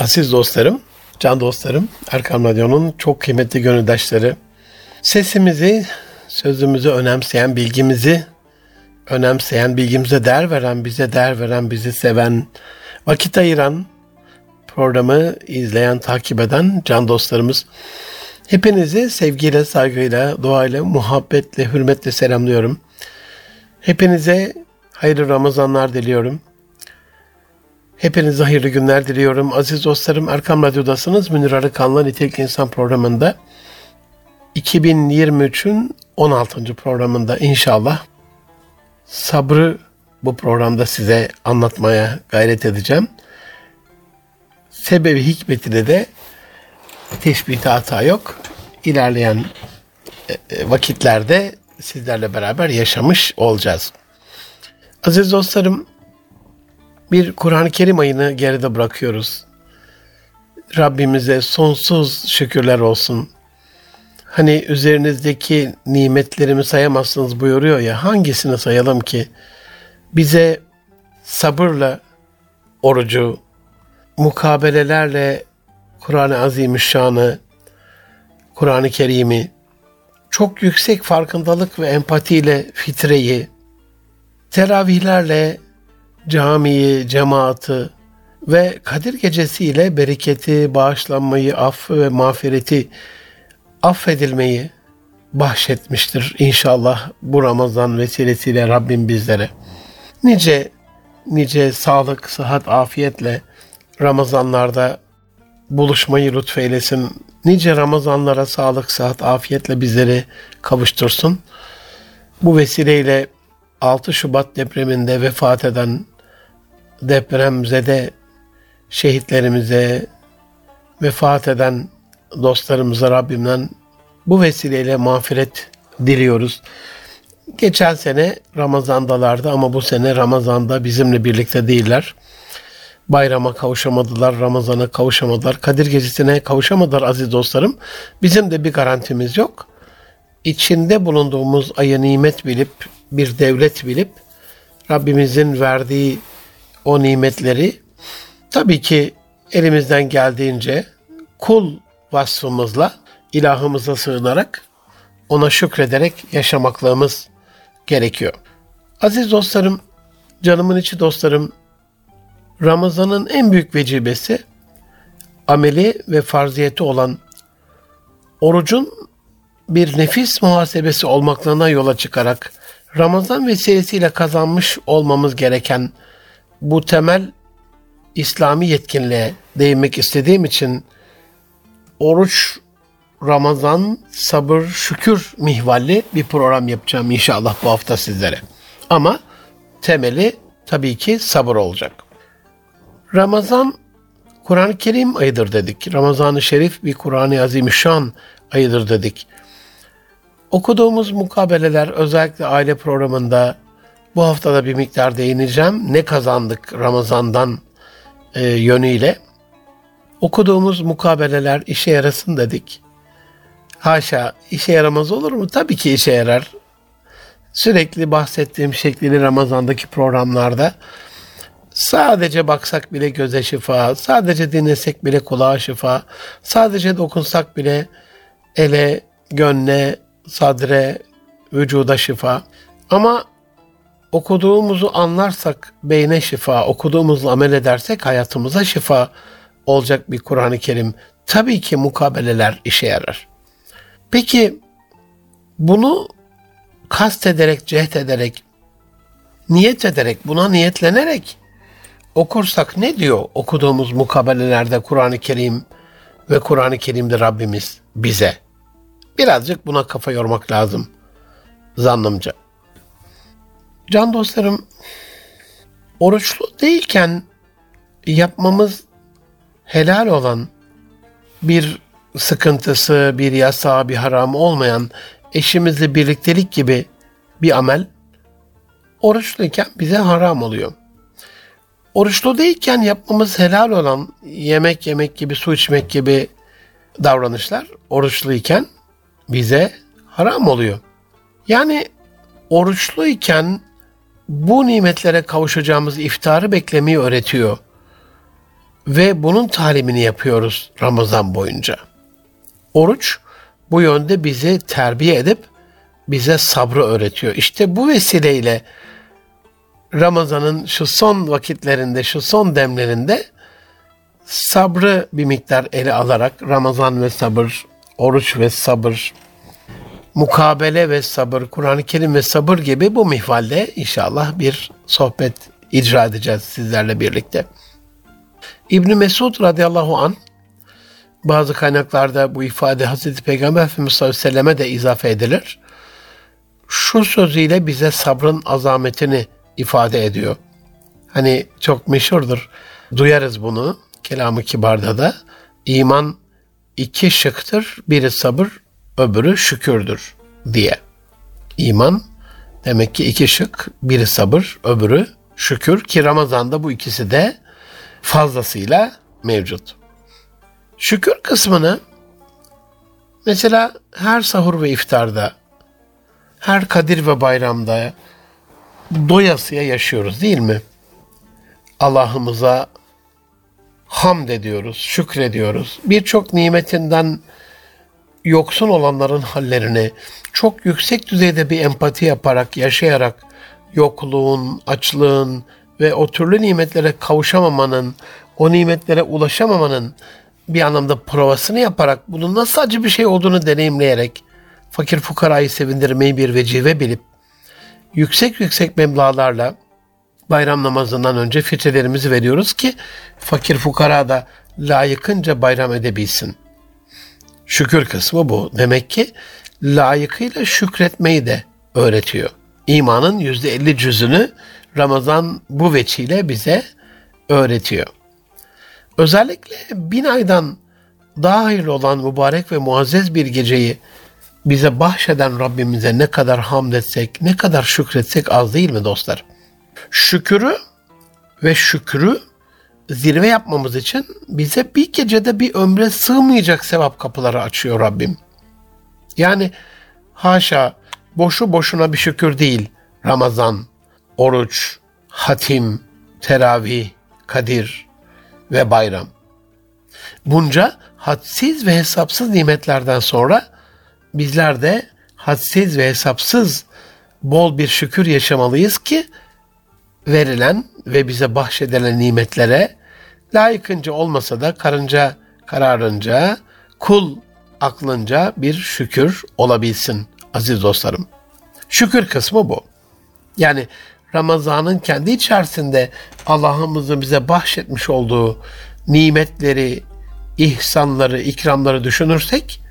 Aziz dostlarım, can dostlarım, Erkam Radyo'nun çok kıymetli gönüldaşları, sesimizi, sözümüzü önemseyen, bilgimizi önemseyen, bilgimize değer veren, bize değer veren, bizi seven, vakit ayıran, programı izleyen, takip eden can dostlarımız. Hepinizi sevgiyle, saygıyla, duayla, muhabbetle, hürmetle selamlıyorum. Hepinize hayırlı Ramazanlar diliyorum. Hepinize hayırlı günler diliyorum. Aziz dostlarım Erkam Radyo'dasınız. Münir Arıkan'la Nitelikli İnsan programında 2023'ün 16. programında inşallah sabrı bu programda size anlatmaya gayret edeceğim. Sebebi hikmetinde de teşbihte hata yok. İlerleyen e, e, vakitlerde sizlerle beraber yaşamış olacağız. Aziz dostlarım, bir Kur'an-ı Kerim ayını geride bırakıyoruz. Rabbimize sonsuz şükürler olsun. Hani üzerinizdeki nimetlerimi sayamazsınız buyuruyor ya hangisini sayalım ki? Bize sabırla orucu, mukabelelerle Kur'an-ı Azimüşşan'ı, Kur'an-ı Kerim'i, çok yüksek farkındalık ve empatiyle fitreyi, teravihlerle camiyi, cemaati ve Kadir Gecesi ile bereketi, bağışlanmayı, affı ve mağfireti, affedilmeyi bahşetmiştir inşallah bu Ramazan vesilesiyle Rabbim bizlere. Nice nice sağlık, sıhhat, afiyetle Ramazanlarda buluşmayı lütfeylesin. Nice Ramazanlara sağlık, sıhhat, afiyetle bizleri kavuştursun. Bu vesileyle 6 Şubat depreminde vefat eden depremzede şehitlerimize, vefat eden dostlarımıza Rabbimden bu vesileyle mağfiret diliyoruz. Geçen sene Ramazandalardı ama bu sene Ramazan'da bizimle birlikte değiller. Bayrama kavuşamadılar, Ramazan'a kavuşamadılar, Kadir Gecesi'ne kavuşamadılar aziz dostlarım. Bizim de bir garantimiz yok. İçinde bulunduğumuz ayı nimet bilip, bir devlet bilip, Rabbimizin verdiği o nimetleri tabii ki elimizden geldiğince kul vasfımızla ilahımıza sığınarak ona şükrederek yaşamaklığımız gerekiyor. Aziz dostlarım, canımın içi dostlarım, Ramazan'ın en büyük vecibesi ameli ve farziyeti olan orucun bir nefis muhasebesi olmaklığına yola çıkarak Ramazan vesilesiyle kazanmış olmamız gereken bu temel İslami yetkinliğe değinmek istediğim için oruç, Ramazan, sabır, şükür mihvalli bir program yapacağım inşallah bu hafta sizlere. Ama temeli tabii ki sabır olacak. Ramazan Kur'an-ı Kerim ayıdır dedik. Ramazan-ı Şerif bir Kur'an-ı Azimüşşan ayıdır dedik. Okuduğumuz mukabeleler özellikle aile programında bu haftada bir miktar değineceğim. Ne kazandık Ramazan'dan e, yönüyle? Okuduğumuz mukabeleler işe yarasın dedik. Haşa işe yaramaz olur mu? Tabii ki işe yarar. Sürekli bahsettiğim şekliyle Ramazan'daki programlarda sadece baksak bile göze şifa, sadece dinlesek bile kulağa şifa, sadece dokunsak bile ele, gönle, sadre, vücuda şifa. Ama okuduğumuzu anlarsak beyne şifa, okuduğumuzla amel edersek hayatımıza şifa olacak bir Kur'an-ı Kerim. Tabii ki mukabeleler işe yarar. Peki bunu kast ederek, cehd ederek, niyet ederek, buna niyetlenerek okursak ne diyor okuduğumuz mukabelelerde Kur'an-ı Kerim ve Kur'an-ı Kerim'de Rabbimiz bize? Birazcık buna kafa yormak lazım zannımca. Can dostlarım, oruçlu değilken yapmamız helal olan bir sıkıntısı, bir yasa, bir haram olmayan eşimizle birliktelik gibi bir amel oruçluyken bize haram oluyor. Oruçlu değilken yapmamız helal olan yemek yemek gibi, su içmek gibi davranışlar oruçluyken bize haram oluyor. Yani oruçluyken bu nimetlere kavuşacağımız iftarı beklemeyi öğretiyor. Ve bunun talimini yapıyoruz Ramazan boyunca. Oruç bu yönde bizi terbiye edip bize sabrı öğretiyor. İşte bu vesileyle Ramazan'ın şu son vakitlerinde, şu son demlerinde sabrı bir miktar ele alarak Ramazan ve sabır, oruç ve sabır, mukabele ve sabır, Kur'an-ı Kerim ve sabır gibi bu mihvalde inşallah bir sohbet icra edeceğiz sizlerle birlikte. İbn Mesud radıyallahu an bazı kaynaklarda bu ifade Hazreti Peygamber Efendimiz sallallahu aleyhi ve selleme de izafe edilir. Şu sözüyle bize sabrın azametini ifade ediyor. Hani çok meşhurdur. Duyarız bunu kelamı kibarda da. İman iki şıktır. Biri sabır, öbürü şükürdür diye. İman demek ki iki şık. Biri sabır, öbürü şükür ki Ramazan'da bu ikisi de fazlasıyla mevcut. Şükür kısmını mesela her sahur ve iftarda, her Kadir ve bayramda doyasıya yaşıyoruz değil mi? Allah'ımıza hamd ediyoruz, şükrediyoruz. Birçok nimetinden yoksun olanların hallerini çok yüksek düzeyde bir empati yaparak, yaşayarak yokluğun, açlığın ve o türlü nimetlere kavuşamamanın, o nimetlere ulaşamamanın bir anlamda provasını yaparak bunun nasıl acı bir şey olduğunu deneyimleyerek fakir fukarayı sevindirmeyi bir vecive bilip yüksek yüksek meblalarla bayram namazından önce fitrelerimizi veriyoruz ki fakir fukara da layıkınca bayram edebilsin. Şükür kısmı bu. Demek ki layıkıyla şükretmeyi de öğretiyor. İmanın yüzde elli cüzünü Ramazan bu veçiyle bize öğretiyor. Özellikle bin aydan daha hayırlı olan mübarek ve muazzez bir geceyi bize bahşeden Rabbimize ne kadar hamd etsek, ne kadar şükretsek az değil mi dostlar? Şükürü ve şükrü zirve yapmamız için bize bir gecede bir ömre sığmayacak sevap kapıları açıyor Rabbim. Yani haşa boşu boşuna bir şükür değil. Ramazan, oruç, hatim, teravih, kadir ve bayram. Bunca hadsiz ve hesapsız nimetlerden sonra bizler de hadsiz ve hesapsız bol bir şükür yaşamalıyız ki verilen ve bize bahşedilen nimetlere layıkınca olmasa da karınca kararınca, kul aklınca bir şükür olabilsin aziz dostlarım. Şükür kısmı bu. Yani Ramazan'ın kendi içerisinde Allah'ımızın bize bahşetmiş olduğu nimetleri, ihsanları, ikramları düşünürsek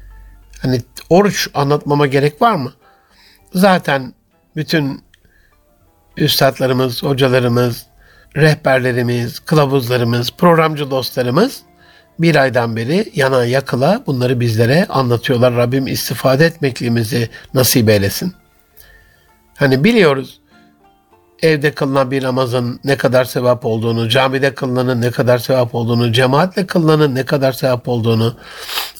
hani oruç anlatmama gerek var mı? Zaten bütün üstadlarımız, hocalarımız, rehberlerimiz, kılavuzlarımız, programcı dostlarımız bir aydan beri yana yakıla bunları bizlere anlatıyorlar. Rabbim istifade etmekliğimizi nasip eylesin. Hani biliyoruz evde kılınan bir namazın ne kadar sevap olduğunu, camide kılınanın ne kadar sevap olduğunu, cemaatle kılınanın ne kadar sevap olduğunu,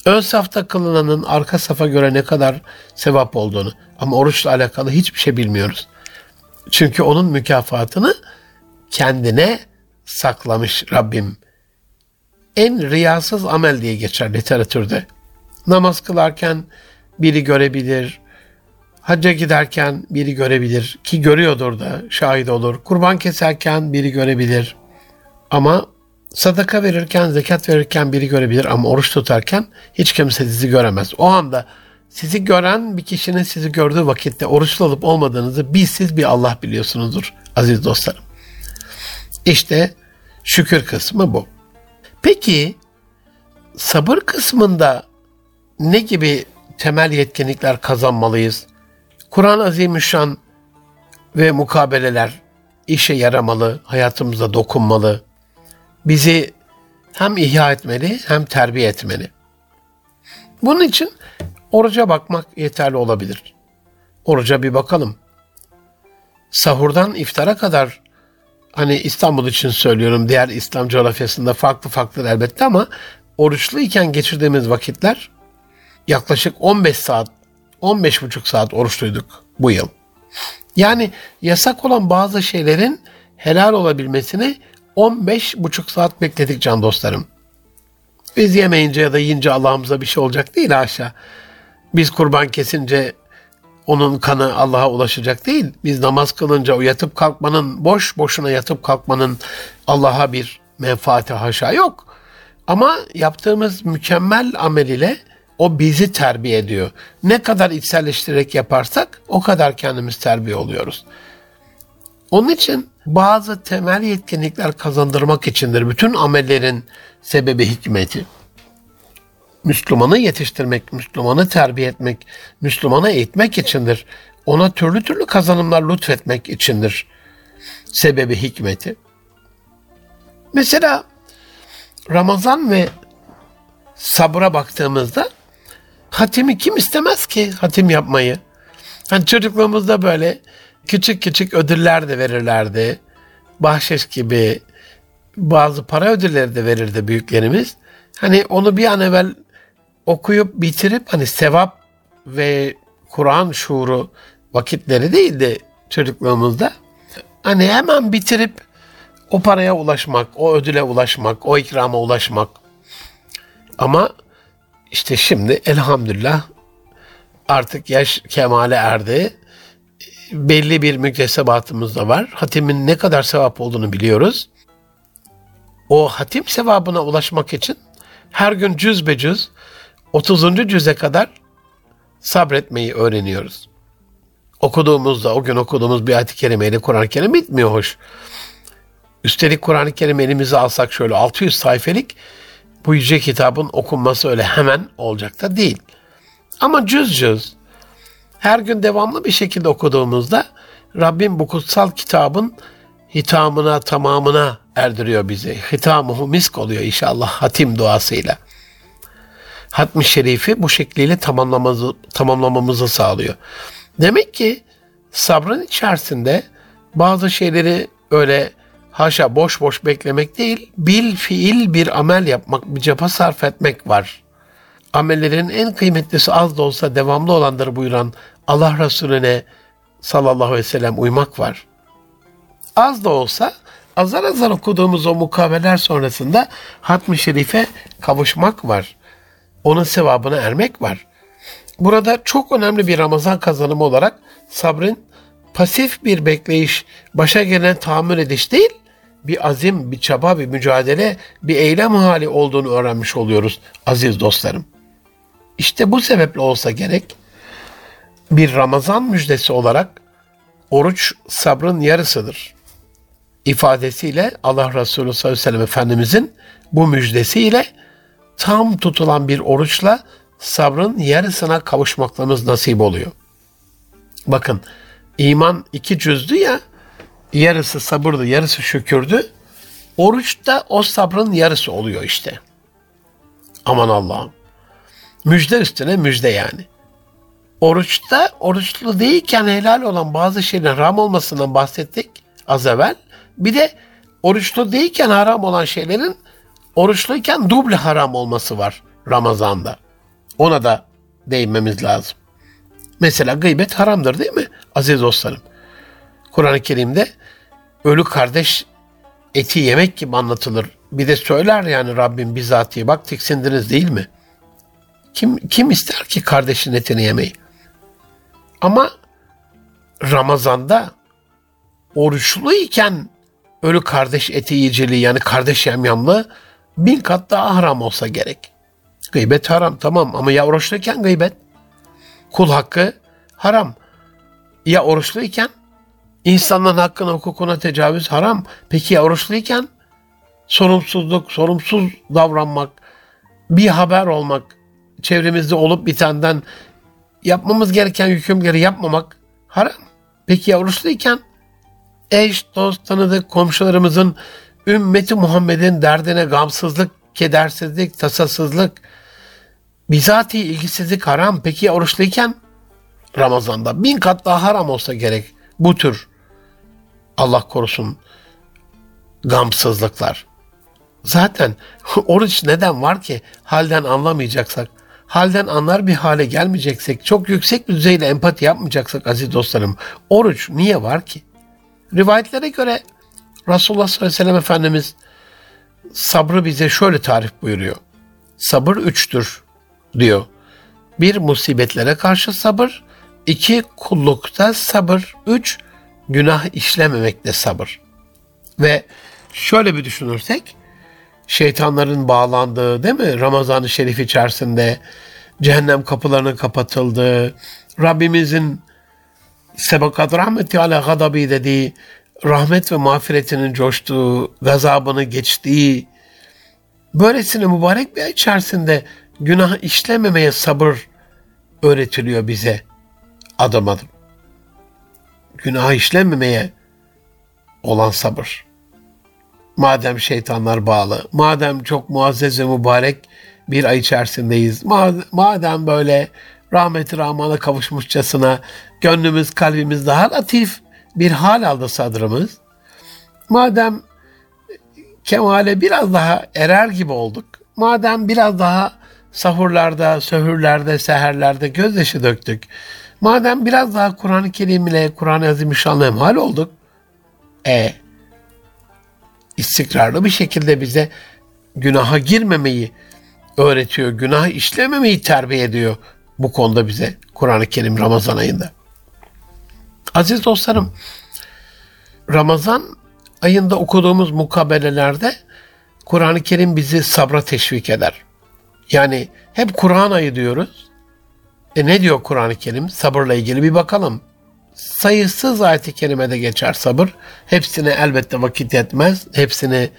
ön safta kılınanın arka safa göre ne kadar sevap olduğunu. Ama oruçla alakalı hiçbir şey bilmiyoruz. Çünkü onun mükafatını kendine saklamış Rabbim. En riyasız amel diye geçer literatürde. Namaz kılarken biri görebilir, hacca giderken biri görebilir ki görüyordur da şahit olur. Kurban keserken biri görebilir. Ama sadaka verirken, zekat verirken biri görebilir ama oruç tutarken hiç kimse sizi göremez. O anda sizi gören bir kişinin sizi gördüğü vakitte oruçlu olup olmadığınızı bir siz bir Allah biliyorsunuzdur aziz dostlarım. İşte şükür kısmı bu. Peki sabır kısmında ne gibi temel yetkinlikler kazanmalıyız? Kur'an-ı Azimüşşan ve mukabeleler işe yaramalı, hayatımıza dokunmalı. Bizi hem ihya etmeli hem terbiye etmeli. Bunun için oruca bakmak yeterli olabilir. Oruca bir bakalım. Sahurdan iftara kadar hani İstanbul için söylüyorum diğer İslam coğrafyasında farklı farklı elbette ama oruçluyken geçirdiğimiz vakitler yaklaşık 15 saat 15,5 saat oruçluyduk bu yıl. Yani yasak olan bazı şeylerin helal olabilmesini 15 buçuk saat bekledik can dostlarım. Biz yemeyince ya da yiyince Allah'ımıza bir şey olacak değil haşa. Biz kurban kesince onun kanı Allah'a ulaşacak değil. Biz namaz kılınca o yatıp kalkmanın, boş boşuna yatıp kalkmanın Allah'a bir menfaati haşa yok. Ama yaptığımız mükemmel amel ile o bizi terbiye ediyor. Ne kadar içselleştirerek yaparsak o kadar kendimiz terbiye oluyoruz. Onun için bazı temel yetkinlikler kazandırmak içindir. Bütün amellerin sebebi hikmeti. Müslümanı yetiştirmek, Müslümanı terbiye etmek, Müslümanı eğitmek içindir. Ona türlü türlü kazanımlar lütfetmek içindir. Sebebi hikmeti. Mesela Ramazan ve sabra baktığımızda hatimi kim istemez ki hatim yapmayı? Hani çocukluğumuzda böyle küçük küçük ödüller de verirlerdi. Bahşiş gibi bazı para ödülleri de verirdi büyüklerimiz. Hani onu bir an evvel okuyup bitirip hani sevap ve Kur'an şuuru vakitleri değildi çocukluğumuzda. Hani hemen bitirip o paraya ulaşmak, o ödüle ulaşmak, o ikrama ulaşmak. Ama işte şimdi elhamdülillah artık yaş kemale erdi. Belli bir müktesebatımız da var. Hatimin ne kadar sevap olduğunu biliyoruz. O hatim sevabına ulaşmak için her gün cüz be cüz 30. cüze kadar sabretmeyi öğreniyoruz. Okuduğumuzda, o gün okuduğumuz bir ayet-i kerimeyle Kur'an-ı Kerim bitmiyor hoş. Üstelik Kur'an-ı Kerim elimize alsak şöyle 600 sayfelik bu yüce kitabın okunması öyle hemen olacak da değil. Ama cüz cüz her gün devamlı bir şekilde okuduğumuzda Rabbim bu kutsal kitabın hitamına, tamamına erdiriyor bizi. Hitamuhu misk oluyor inşallah hatim duasıyla. Hatmi şerifi bu şekliyle tamamlamamızı, tamamlamamızı sağlıyor. Demek ki sabrın içerisinde bazı şeyleri öyle haşa boş boş beklemek değil, bil fiil bir amel yapmak, bir çaba sarf etmek var. Amellerin en kıymetlisi az da olsa devamlı olandır buyuran Allah Resulüne sallallahu aleyhi ve sellem uymak var. Az da olsa azar azar okuduğumuz o mukaveler sonrasında hatmi şerife kavuşmak var. Onun sevabına ermek var. Burada çok önemli bir Ramazan kazanımı olarak sabrın pasif bir bekleyiş, başa gelen tahammül ediş değil, bir azim, bir çaba, bir mücadele, bir eylem hali olduğunu öğrenmiş oluyoruz aziz dostlarım. İşte bu sebeple olsa gerek bir Ramazan müjdesi olarak oruç sabrın yarısıdır. ifadesiyle Allah Resulü sallallahu aleyhi ve sellem Efendimizin bu müjdesiyle tam tutulan bir oruçla sabrın yarısına kavuşmaklamız nasip oluyor. Bakın iman iki cüzdü ya yarısı sabırdı yarısı şükürdü. Oruç da o sabrın yarısı oluyor işte. Aman Allah'ım. Müjde üstüne müjde yani. Oruçta oruçlu değilken helal olan bazı şeylerin haram olmasından bahsettik az evvel. Bir de oruçlu değilken haram olan şeylerin oruçluyken duble haram olması var Ramazan'da. Ona da değinmemiz lazım. Mesela gıybet haramdır değil mi aziz dostlarım? Kur'an-ı Kerim'de ölü kardeş eti yemek gibi anlatılır. Bir de söyler yani Rabbim bizatihi bak tiksindiniz değil mi? Kim, kim ister ki kardeşin etini yemeyi? Ama Ramazan'da oruçluyken ölü kardeş eti yiyiciliği yani kardeş yamyamlığı bin kat daha haram olsa gerek. Gıybet haram tamam ama ya oruçluyken gıybet. Kul hakkı haram. Ya oruçluyken insanların hakkına hukukuna tecavüz haram. Peki ya oruçluyken sorumsuzluk, sorumsuz davranmak, bir haber olmak, çevremizde olup bitenden yapmamız gereken hükümleri yapmamak haram. Peki ya oruçluyken eş, dost, tanıdık, komşularımızın ümmeti Muhammed'in derdine gamsızlık, kedersizlik, tasasızlık, bizatihi ilgisizlik haram. Peki oruçluyken Ramazan'da bin kat daha haram olsa gerek bu tür Allah korusun gamsızlıklar. Zaten oruç neden var ki halden anlamayacaksak, halden anlar bir hale gelmeyeceksek, çok yüksek bir düzeyde empati yapmayacaksak aziz dostlarım, oruç niye var ki? Rivayetlere göre Resulullah sallallahu aleyhi ve sellem Efendimiz sabrı bize şöyle tarif buyuruyor. Sabır üçtür diyor. Bir musibetlere karşı sabır, iki kullukta sabır, üç günah işlememekte sabır. Ve şöyle bir düşünürsek, şeytanların bağlandığı değil mi? Ramazan-ı Şerif içerisinde cehennem kapılarının kapatıldığı, Rabbimizin sebekat rahmeti ala gadabi dediği, rahmet ve mağfiretinin coştuğu, gazabını geçtiği, böylesine mübarek bir ay içerisinde günah işlememeye sabır öğretiliyor bize adım adım. Günah işlememeye olan sabır. Madem şeytanlar bağlı, madem çok muazzez ve mübarek bir ay içerisindeyiz, madem böyle rahmeti rahmana kavuşmuşçasına gönlümüz, kalbimiz daha latif bir hal aldı sadrımız, madem kemale biraz daha erer gibi olduk, madem biraz daha sahurlarda, söhürlerde, seherlerde gözyaşı döktük, madem biraz daha Kur'an-ı Kerim ile Kur'an-ı Azimüşşan'la emhal olduk, e istikrarlı bir şekilde bize günaha girmemeyi öğretiyor, günah işlememeyi terbiye ediyor bu konuda bize Kur'an-ı Kerim Ramazan ayında. Aziz dostlarım, Ramazan ayında okuduğumuz mukabelelerde Kur'an-ı Kerim bizi sabra teşvik eder. Yani hep Kur'an ayı diyoruz. E ne diyor Kur'an-ı Kerim? Sabırla ilgili bir bakalım. Sayısız ayet-i kerimede geçer sabır. Hepsine elbette vakit yetmez. Hepsini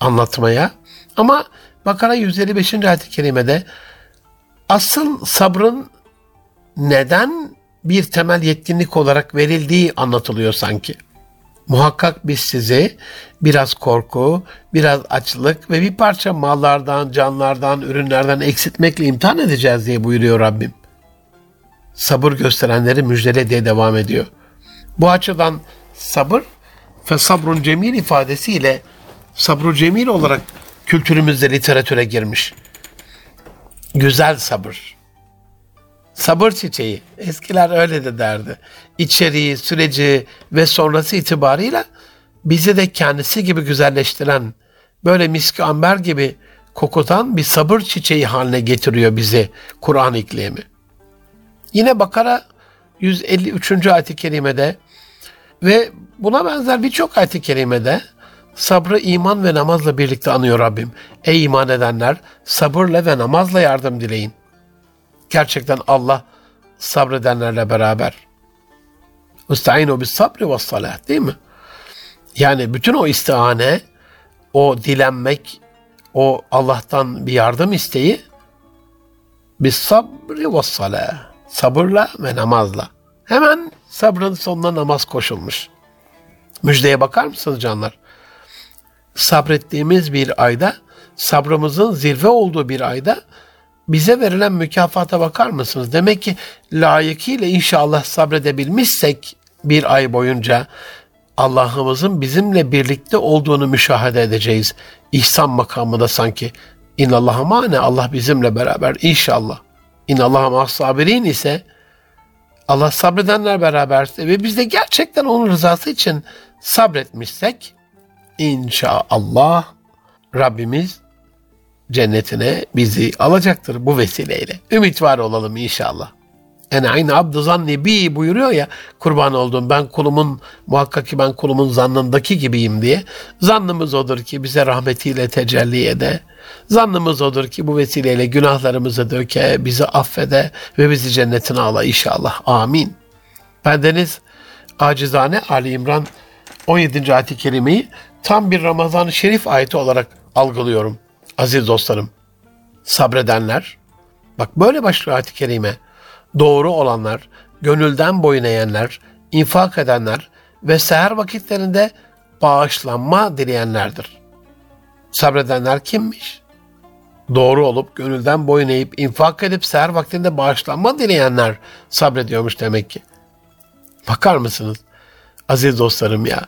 anlatmaya. Ama Bakara 155. ayet-i kerimede asıl sabrın neden bir temel yetkinlik olarak verildiği anlatılıyor sanki. Muhakkak biz sizi biraz korku, biraz açlık ve bir parça mallardan, canlardan, ürünlerden eksiltmekle imtihan edeceğiz diye buyuruyor Rabbim. Sabır gösterenleri müjdele diye devam ediyor. Bu açıdan sabır ve sabrun cemil ifadesiyle sabru cemil olarak kültürümüzde literatüre girmiş. Güzel sabır. Sabır çiçeği. Eskiler öyle de derdi. İçeriği, süreci ve sonrası itibarıyla bizi de kendisi gibi güzelleştiren, böyle miski amber gibi kokutan bir sabır çiçeği haline getiriyor bizi Kur'an iklimi. Yine Bakara 153. ayet-i kerimede ve buna benzer birçok ayet-i kerimede sabrı iman ve namazla birlikte anıyor Rabbim. Ey iman edenler sabırla ve namazla yardım dileyin. Gerçekten Allah sabredenlerle beraber. Usta'inu bis sabri ve salat değil mi? Yani bütün o istihane, o dilenmek, o Allah'tan bir yardım isteği bis sabri ve salat. Sabırla ve namazla. Hemen sabrın sonuna namaz koşulmuş. Müjdeye bakar mısınız canlar? Sabrettiğimiz bir ayda, sabrımızın zirve olduğu bir ayda bize verilen mükafata bakar mısınız? Demek ki layıkıyla inşallah sabredebilmişsek bir ay boyunca Allah'ımızın bizimle birlikte olduğunu müşahede edeceğiz. İhsan makamında sanki. İnnallâhe mâne Allah bizimle beraber inşallah. İnnallâhe mâsabirin ise Allah sabredenler beraberse ve biz de gerçekten onun rızası için sabretmişsek inşallah Rabbimiz cennetine bizi alacaktır bu vesileyle. Ümit var olalım inşallah. En aynı abdü zanni buyuruyor ya kurban oldum ben kulumun muhakkak ki ben kulumun zannındaki gibiyim diye. Zannımız odur ki bize rahmetiyle tecelli ede. Zannımız odur ki bu vesileyle günahlarımızı döke, bizi affede ve bizi cennetine ala inşallah. Amin. Bendeniz acizane Ali İmran 17. ayet-i kerimeyi tam bir Ramazan-ı Şerif ayeti olarak algılıyorum aziz dostlarım. Sabredenler, bak böyle başlıyor ayet-i kerime doğru olanlar, gönülden boyun eğenler, infak edenler ve seher vakitlerinde bağışlanma dileyenlerdir. Sabredenler kimmiş? Doğru olup gönülden boyun eğip infak edip seher vaktinde bağışlanma dileyenler sabrediyormuş demek ki. Bakar mısınız? Aziz dostlarım ya.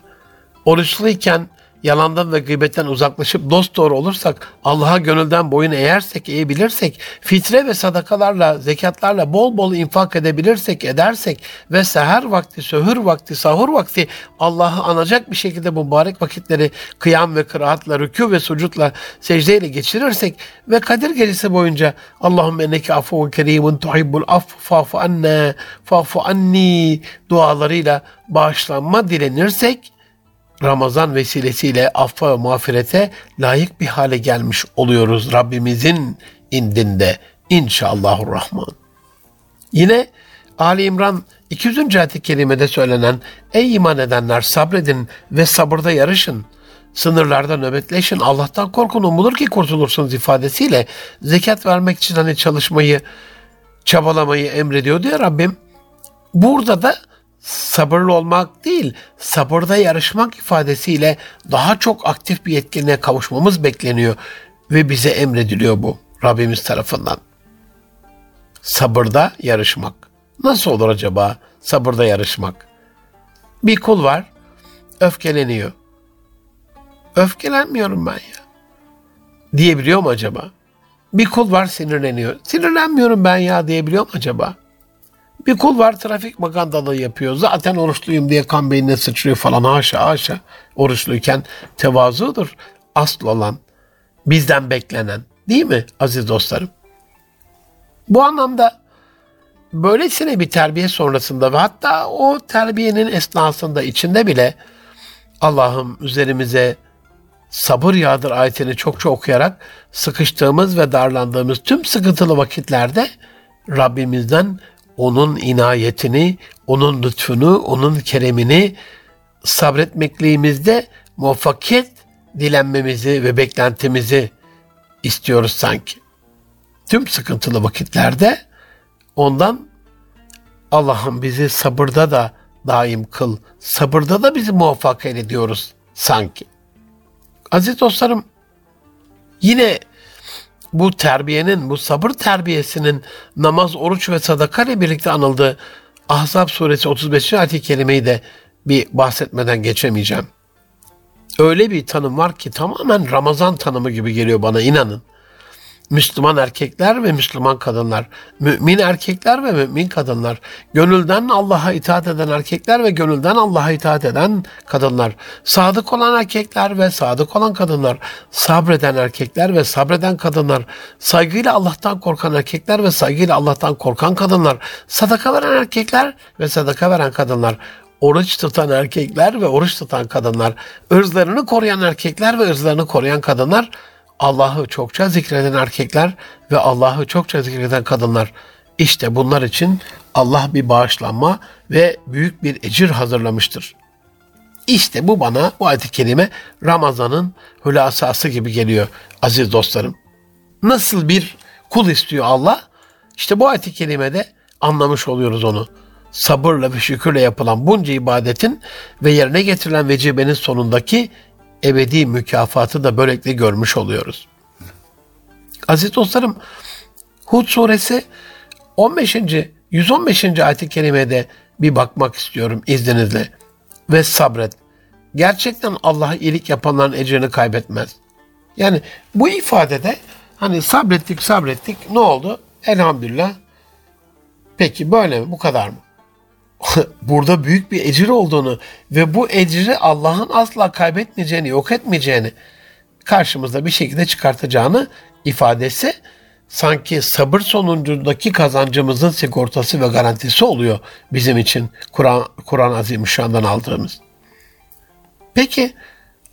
Oruçluyken yalandan ve gıybetten uzaklaşıp dost doğru olursak, Allah'a gönülden boyun eğersek, eğebilirsek, fitre ve sadakalarla, zekatlarla bol bol infak edebilirsek, edersek ve seher vakti, söhür vakti, sahur vakti Allah'ı anacak bir şekilde mübarek vakitleri kıyam ve kıraatla, rükû ve sucutla, secdeyle geçirirsek ve Kadir gecesi boyunca Allahümme enneke afuvun kerimun tuhibbul aff fafu anne, fafu anni dualarıyla bağışlanma dilenirsek Ramazan vesilesiyle affa ve mağfirete layık bir hale gelmiş oluyoruz Rabbimizin indinde inşallahurrahman. Yine Ali İmran 200. ayet-i kerimede söylenen Ey iman edenler sabredin ve sabırda yarışın. Sınırlarda nöbetleşin. Allah'tan korkun umulur ki kurtulursunuz ifadesiyle zekat vermek için hani çalışmayı, çabalamayı emrediyor ya Rabbim. Burada da sabırlı olmak değil, sabırda yarışmak ifadesiyle daha çok aktif bir etkinliğe kavuşmamız bekleniyor ve bize emrediliyor bu Rabbimiz tarafından. Sabırda yarışmak. Nasıl olur acaba sabırda yarışmak? Bir kul var, öfkeleniyor. Öfkelenmiyorum ben ya. Diyebiliyor mu acaba? Bir kul var sinirleniyor. Sinirlenmiyorum ben ya diyebiliyor mu acaba? Bir kul var trafik magandalığı yapıyor. Zaten oruçluyum diye kan beynine sıçrıyor falan haşa haşa. Oruçluyken tevazudur. Asıl olan, bizden beklenen. Değil mi aziz dostlarım? Bu anlamda böylesine bir terbiye sonrasında ve hatta o terbiyenin esnasında içinde bile Allah'ım üzerimize sabır yağdır ayetini çokça okuyarak sıkıştığımız ve darlandığımız tüm sıkıntılı vakitlerde Rabbimizden onun inayetini, onun lütfunu, onun keremini sabretmekliğimizde muvaffakiyet dilenmemizi ve beklentimizi istiyoruz sanki. Tüm sıkıntılı vakitlerde ondan Allah'ım bizi sabırda da daim kıl, sabırda da bizi muvaffak ediyoruz sanki. Aziz dostlarım, yine bu terbiyenin, bu sabır terbiyesinin namaz, oruç ve sadaka ile birlikte anıldığı Ahzab suresi 35. ayet-i kerimeyi de bir bahsetmeden geçemeyeceğim. Öyle bir tanım var ki tamamen Ramazan tanımı gibi geliyor bana inanın. Müslüman erkekler ve Müslüman kadınlar, mümin erkekler ve mümin kadınlar, gönülden Allah'a itaat eden erkekler ve gönülden Allah'a itaat eden kadınlar, sadık olan erkekler ve sadık olan kadınlar, sabreden erkekler ve sabreden kadınlar, saygıyla Allah'tan korkan erkekler ve saygıyla Allah'tan korkan kadınlar, sadaka veren erkekler ve sadaka veren kadınlar, oruç tutan erkekler ve oruç tutan kadınlar, ırzlarını koruyan erkekler ve ırzlarını koruyan kadınlar, Allah'ı çokça zikreden erkekler ve Allah'ı çokça zikreden kadınlar. İşte bunlar için Allah bir bağışlanma ve büyük bir ecir hazırlamıştır. İşte bu bana bu ayet-i kerime Ramazan'ın hülasası gibi geliyor aziz dostlarım. Nasıl bir kul istiyor Allah? İşte bu ayet-i kerimede anlamış oluyoruz onu. Sabırla ve şükürle yapılan bunca ibadetin ve yerine getirilen vecibenin sonundaki ebedi mükafatı da böylelikle görmüş oluyoruz. Aziz dostlarım, Hud suresi 15. 115. ayet-i kerimede bir bakmak istiyorum izninizle. Ve sabret. Gerçekten Allah'a iyilik yapanların ecrini kaybetmez. Yani bu ifadede hani sabrettik sabrettik ne oldu? Elhamdülillah. Peki böyle mi? Bu kadar mı? burada büyük bir ecir olduğunu ve bu ecri Allah'ın asla kaybetmeyeceğini, yok etmeyeceğini karşımızda bir şekilde çıkartacağını ifadesi sanki sabır sonucundaki kazancımızın sigortası ve garantisi oluyor bizim için Kur'an Kur'an Azimüşşan'dan aldığımız. Peki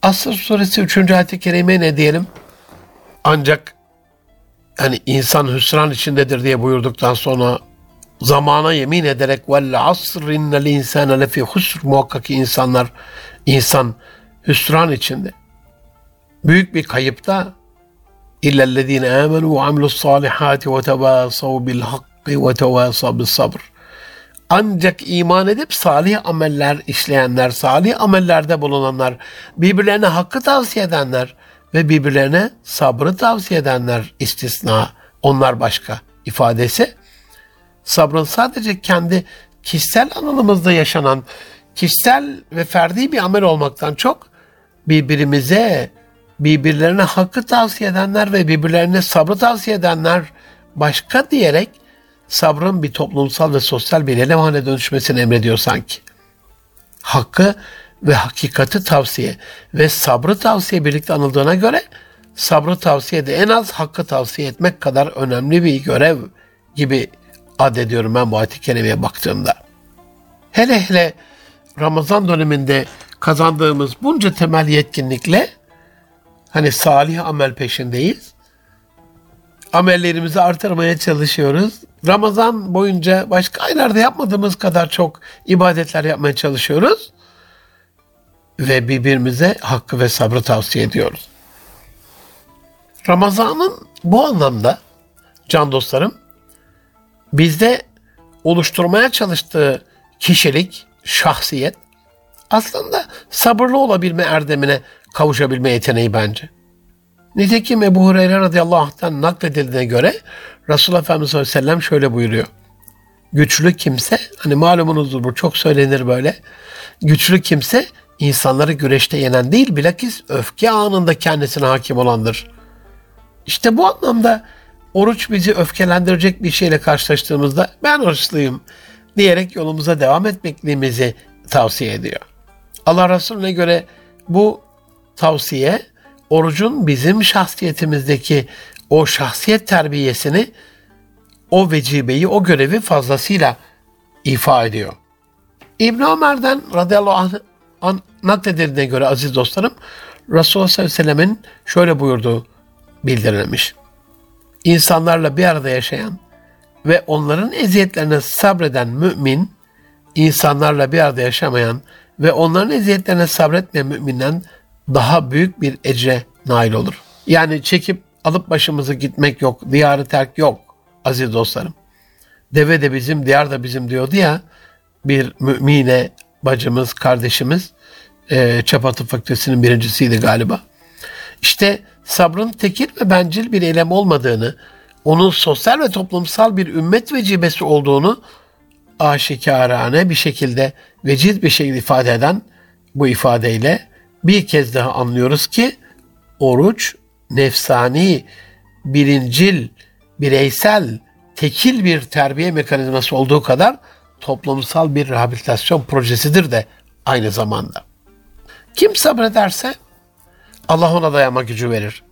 Asr suresi 3. ayet-i kerime ne diyelim? Ancak hani insan hüsran içindedir diye buyurduktan sonra zamana yemin ederek vel asr innel insane lefi husr muhakkak insanlar insan hüsran içinde. Büyük bir kayıpta illellezine amenu ve amilus salihati ve tevasav bil hakki ve tevasav bil sabr. Ancak iman edip salih ameller işleyenler, salih amellerde bulunanlar, birbirlerine hakkı tavsiye edenler ve birbirlerine sabrı tavsiye edenler istisna, onlar başka ifadesi sabrın sadece kendi kişisel alanımızda yaşanan kişisel ve ferdi bir amel olmaktan çok birbirimize, birbirlerine hakkı tavsiye edenler ve birbirlerine sabrı tavsiye edenler başka diyerek sabrın bir toplumsal ve sosyal bir haline dönüşmesini emrediyor sanki. Hakkı ve hakikati tavsiye ve sabrı tavsiye birlikte anıldığına göre sabrı tavsiye de en az hakkı tavsiye etmek kadar önemli bir görev gibi addediyorum ben bu ayet-i kerimeye baktığımda. Hele hele Ramazan döneminde kazandığımız bunca temel yetkinlikle hani salih amel peşindeyiz. Amellerimizi artırmaya çalışıyoruz. Ramazan boyunca başka aylarda yapmadığımız kadar çok ibadetler yapmaya çalışıyoruz. Ve birbirimize hakkı ve sabrı tavsiye ediyoruz. Ramazan'ın bu anlamda can dostlarım bizde oluşturmaya çalıştığı kişilik, şahsiyet aslında sabırlı olabilme erdemine kavuşabilme yeteneği bence. Nitekim Ebu Hureyre radıyallahu anh'tan nakledildiğine göre Resulullah Efendimiz sallallahu aleyhi ve sellem şöyle buyuruyor. Güçlü kimse, hani malumunuzdur bu çok söylenir böyle. Güçlü kimse insanları güreşte yenen değil bilakis öfke anında kendisine hakim olandır. İşte bu anlamda oruç bizi öfkelendirecek bir şeyle karşılaştığımızda ben oruçluyum diyerek yolumuza devam etmekliğimizi tavsiye ediyor. Allah Resulüne göre bu tavsiye orucun bizim şahsiyetimizdeki o şahsiyet terbiyesini, o vecibeyi, o görevi fazlasıyla ifa ediyor. İbn Ömer'den radıyallahu anh an, nakledildiğine göre aziz dostlarım Resulullah sallallahu aleyhi ve sellemin şöyle buyurduğu bildirilmiş. İnsanlarla bir arada yaşayan ve onların eziyetlerine sabreden mümin, insanlarla bir arada yaşamayan ve onların eziyetlerine sabretmeyen müminden daha büyük bir ecre nail olur. Yani çekip alıp başımızı gitmek yok, diyarı terk yok aziz dostlarım. Deve de bizim, diyar da bizim diyordu ya bir mümine bacımız, kardeşimiz e, Çapatı Fakültesi'nin birincisiydi galiba. İşte sabrın tekil ve bencil bir eylem olmadığını, onun sosyal ve toplumsal bir ümmet vecibesi olduğunu aşikarane bir şekilde, vecid bir şekilde ifade eden bu ifadeyle bir kez daha anlıyoruz ki oruç nefsani, birincil, bireysel, tekil bir terbiye mekanizması olduğu kadar toplumsal bir rehabilitasyon projesidir de aynı zamanda. Kim sabrederse Allah ona dayama gücü verir.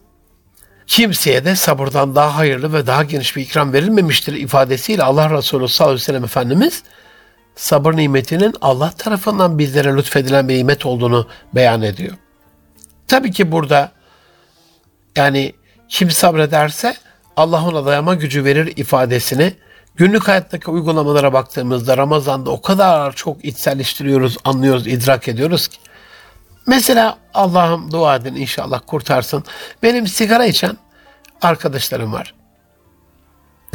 Kimseye de sabırdan daha hayırlı ve daha geniş bir ikram verilmemiştir ifadesiyle Allah Resulü sallallahu aleyhi ve sellem Efendimiz sabır nimetinin Allah tarafından bizlere lütfedilen bir nimet olduğunu beyan ediyor. Tabii ki burada yani kim sabrederse Allah ona dayama gücü verir ifadesini günlük hayattaki uygulamalara baktığımızda Ramazan'da o kadar çok içselleştiriyoruz, anlıyoruz, idrak ediyoruz ki. Mesela Allah'ım dua edin inşallah kurtarsın. Benim sigara içen arkadaşlarım var.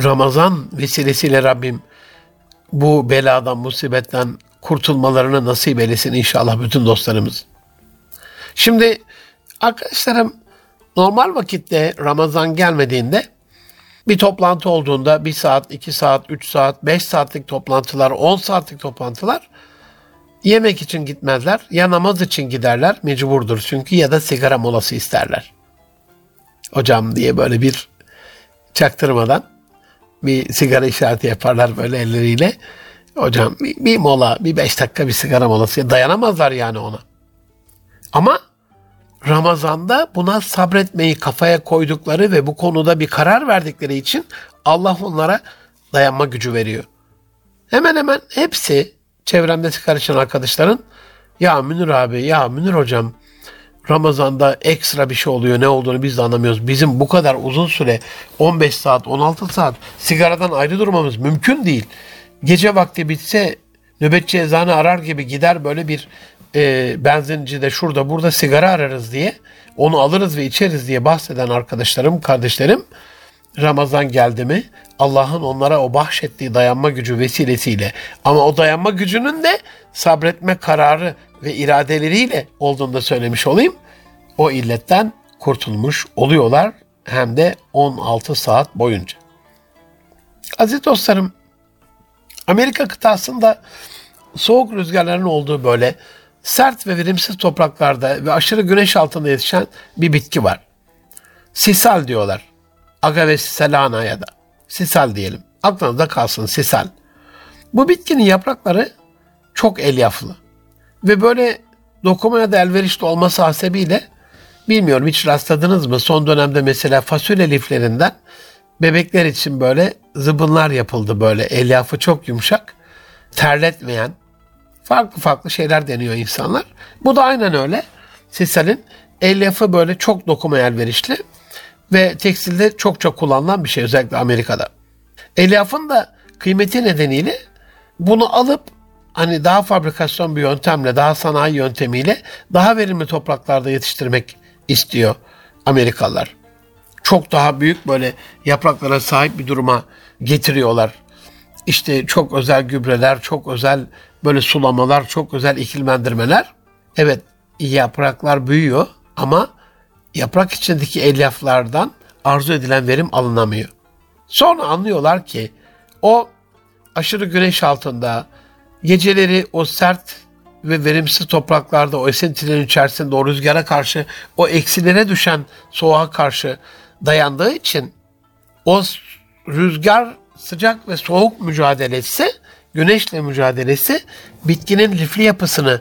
Ramazan vesilesiyle Rabbim bu beladan, musibetten kurtulmalarını nasip eylesin inşallah bütün dostlarımız. Şimdi arkadaşlarım normal vakitte Ramazan gelmediğinde bir toplantı olduğunda bir saat, iki saat, üç saat, beş saatlik toplantılar, on saatlik toplantılar yemek için gitmezler. Ya namaz için giderler mecburdur çünkü ya da sigara molası isterler. Hocam diye böyle bir çaktırmadan bir sigara işareti yaparlar böyle elleriyle. Hocam bir, bir mola, bir beş dakika bir sigara molası. Dayanamazlar yani ona. Ama Ramazan'da buna sabretmeyi kafaya koydukları ve bu konuda bir karar verdikleri için Allah onlara dayanma gücü veriyor. Hemen hemen hepsi çevremde karışan arkadaşların ya Münir abi, ya Münir hocam Ramazan'da ekstra bir şey oluyor. Ne olduğunu biz de anlamıyoruz. Bizim bu kadar uzun süre 15 saat, 16 saat sigaradan ayrı durmamız mümkün değil. Gece vakti bitse nöbetçi eczane arar gibi gider böyle bir e, benzincide şurada burada sigara ararız diye onu alırız ve içeriz diye bahseden arkadaşlarım, kardeşlerim Ramazan geldi mi Allah'ın onlara o bahşettiği dayanma gücü vesilesiyle ama o dayanma gücünün de sabretme kararı ve iradeleriyle olduğunu da söylemiş olayım. O illetten kurtulmuş oluyorlar hem de 16 saat boyunca. Aziz dostlarım, Amerika kıtasında soğuk rüzgarların olduğu böyle sert ve verimsiz topraklarda ve aşırı güneş altında yetişen bir bitki var. Sisal diyorlar. Agave sisalana ya da. Sisal diyelim. Aklınızda kalsın sisal. Bu bitkinin yaprakları çok elyaflı. Ve böyle dokumaya da elverişli olması hasebiyle bilmiyorum hiç rastladınız mı? Son dönemde mesela fasulye liflerinden bebekler için böyle zıbınlar yapıldı böyle. Elyafı çok yumuşak, terletmeyen, farklı farklı şeyler deniyor insanlar. Bu da aynen öyle. Sisal'in elyafı böyle çok dokuma elverişli ve tekstilde çokça kullanılan bir şey özellikle Amerika'da. Elyafın da kıymeti nedeniyle bunu alıp hani daha fabrikasyon bir yöntemle, daha sanayi yöntemiyle daha verimli topraklarda yetiştirmek istiyor Amerikalılar. Çok daha büyük böyle yapraklara sahip bir duruma getiriyorlar. İşte çok özel gübreler, çok özel böyle sulamalar, çok özel iklimlendirmeler. Evet yapraklar büyüyor ama yaprak içindeki elyaflardan arzu edilen verim alınamıyor. Sonra anlıyorlar ki o aşırı güneş altında geceleri o sert ve verimsiz topraklarda o esintilerin içerisinde o rüzgara karşı o eksilere düşen soğuğa karşı dayandığı için o rüzgar sıcak ve soğuk mücadelesi güneşle mücadelesi bitkinin lifli yapısını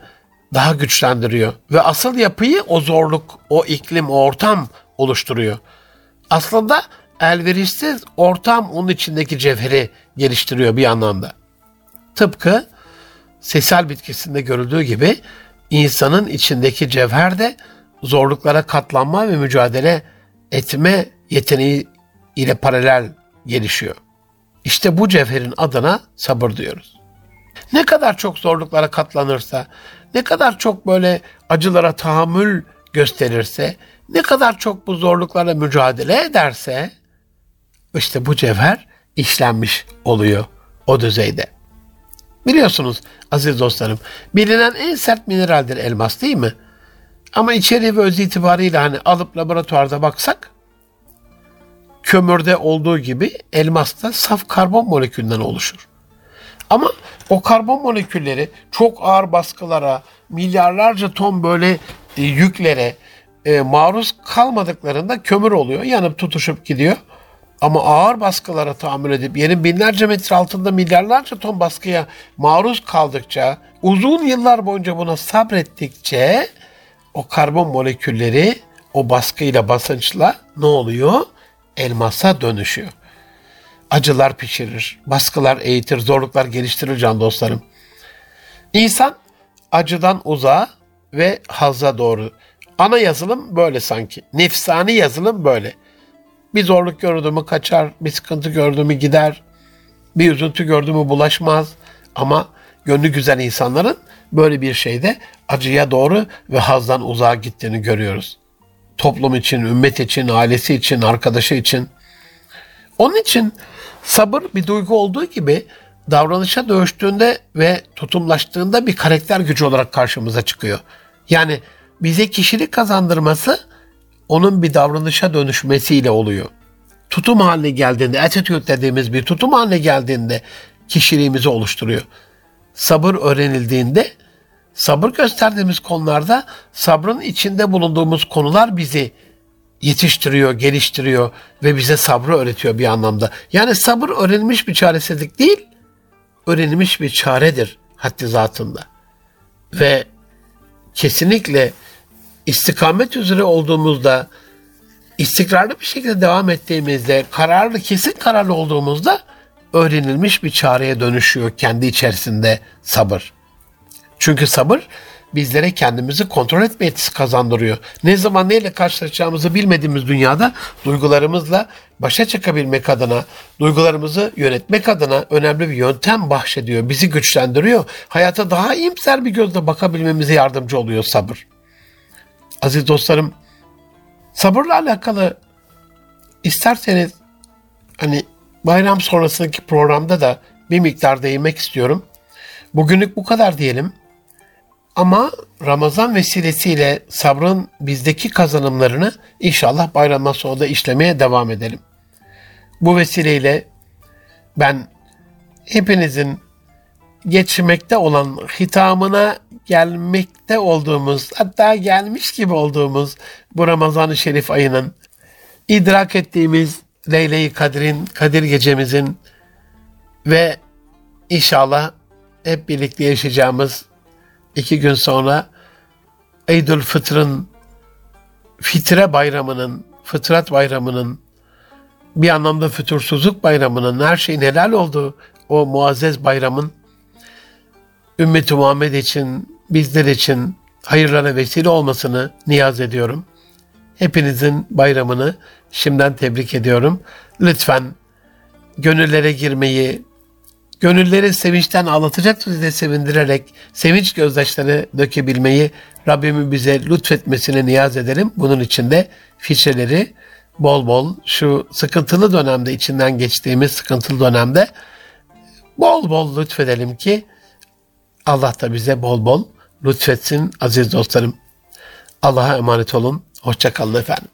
daha güçlendiriyor ve asıl yapıyı o zorluk, o iklim, o ortam oluşturuyor. Aslında elverişsiz ortam onun içindeki cevheri geliştiriyor bir anlamda. Tıpkı sesal bitkisinde görüldüğü gibi insanın içindeki cevher de zorluklara katlanma ve mücadele etme yeteneği ile paralel gelişiyor. İşte bu cevherin adına sabır diyoruz. Ne kadar çok zorluklara katlanırsa, ne kadar çok böyle acılara tahammül gösterirse, ne kadar çok bu zorluklarla mücadele ederse, işte bu cevher işlenmiş oluyor o düzeyde. Biliyorsunuz aziz dostlarım, bilinen en sert mineraldir elmas değil mi? Ama içeriği ve öz itibariyle hani alıp laboratuvarda baksak, kömürde olduğu gibi elmas da saf karbon molekülünden oluşur. Ama o karbon molekülleri çok ağır baskılara, milyarlarca ton böyle e, yüklere e, maruz kalmadıklarında kömür oluyor. Yanıp tutuşup gidiyor. Ama ağır baskılara tahammül edip yerin binlerce metre altında milyarlarca ton baskıya maruz kaldıkça, uzun yıllar boyunca buna sabrettikçe o karbon molekülleri o baskıyla, basınçla ne oluyor? Elmasa dönüşüyor. Acılar pişirir, baskılar eğitir, zorluklar geliştirir can dostlarım. İnsan acıdan uzağa ve hazza doğru. Ana yazılım böyle sanki. Nefsani yazılım böyle. Bir zorluk gördü mü kaçar, bir sıkıntı gördü mü gider, bir üzüntü gördü mü bulaşmaz. Ama gönlü güzel insanların böyle bir şeyde acıya doğru ve hazdan uzağa gittiğini görüyoruz. Toplum için, ümmet için, ailesi için, arkadaşı için. Onun için sabır bir duygu olduğu gibi davranışa dönüştüğünde ve tutumlaştığında bir karakter gücü olarak karşımıza çıkıyor. Yani bize kişilik kazandırması onun bir davranışa dönüşmesiyle oluyor. Tutum haline geldiğinde, attitude dediğimiz bir tutum haline geldiğinde kişiliğimizi oluşturuyor. Sabır öğrenildiğinde, sabır gösterdiğimiz konularda sabrın içinde bulunduğumuz konular bizi yetiştiriyor, geliştiriyor ve bize sabrı öğretiyor bir anlamda. Yani sabır öğrenilmiş bir çaresizlik değil, öğrenilmiş bir çaredir haddi zatında. Ve kesinlikle istikamet üzere olduğumuzda, istikrarlı bir şekilde devam ettiğimizde, kararlı, kesin kararlı olduğumuzda öğrenilmiş bir çareye dönüşüyor kendi içerisinde sabır. Çünkü sabır bizlere kendimizi kontrol etme yetisi kazandırıyor. Ne zaman neyle karşılaşacağımızı bilmediğimiz dünyada duygularımızla başa çıkabilmek adına, duygularımızı yönetmek adına önemli bir yöntem bahşediyor, bizi güçlendiriyor. Hayata daha iyimser bir gözle bakabilmemize yardımcı oluyor sabır. Aziz dostlarım, sabırla alakalı isterseniz hani bayram sonrasındaki programda da bir miktar değinmek istiyorum. Bugünlük bu kadar diyelim. Ama Ramazan vesilesiyle sabrın bizdeki kazanımlarını inşallah bayramdan sonra işlemeye devam edelim. Bu vesileyle ben hepinizin geçmekte olan hitamına gelmekte olduğumuz hatta gelmiş gibi olduğumuz bu Ramazan-ı Şerif ayının idrak ettiğimiz Leyle-i Kadir'in, Kadir gecemizin ve inşallah hep birlikte yaşayacağımız iki gün sonra Eydül Fıtr'ın fitre bayramının, fıtrat bayramının bir anlamda fütursuzluk bayramının her şeyin helal olduğu o muazzez bayramın ümmeti Muhammed için, bizler için hayırlara vesile olmasını niyaz ediyorum. Hepinizin bayramını şimdiden tebrik ediyorum. Lütfen gönüllere girmeyi, gönülleri sevinçten ağlatacak size sevindirerek sevinç gözdaşları dökebilmeyi Rabbimin bize lütfetmesine niyaz ederim. Bunun için de fişeleri bol bol şu sıkıntılı dönemde içinden geçtiğimiz sıkıntılı dönemde bol bol lütfedelim ki Allah da bize bol bol lütfetsin aziz dostlarım. Allah'a emanet olun. Hoşçakalın efendim.